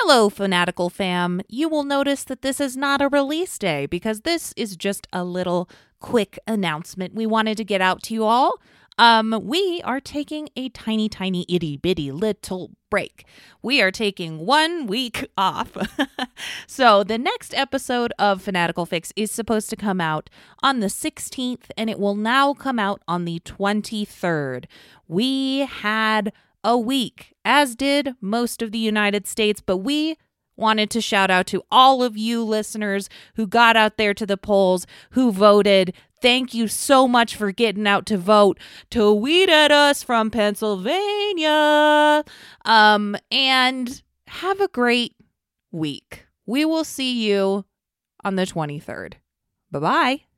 Hello, Fanatical fam. You will notice that this is not a release day because this is just a little quick announcement we wanted to get out to you all. Um, we are taking a tiny, tiny, itty bitty little break. We are taking one week off. so, the next episode of Fanatical Fix is supposed to come out on the 16th, and it will now come out on the 23rd. We had a week, as did most of the United States, but we wanted to shout out to all of you listeners who got out there to the polls, who voted. Thank you so much for getting out to vote. Tweet at us from Pennsylvania. Um, and have a great week. We will see you on the 23rd. Bye bye.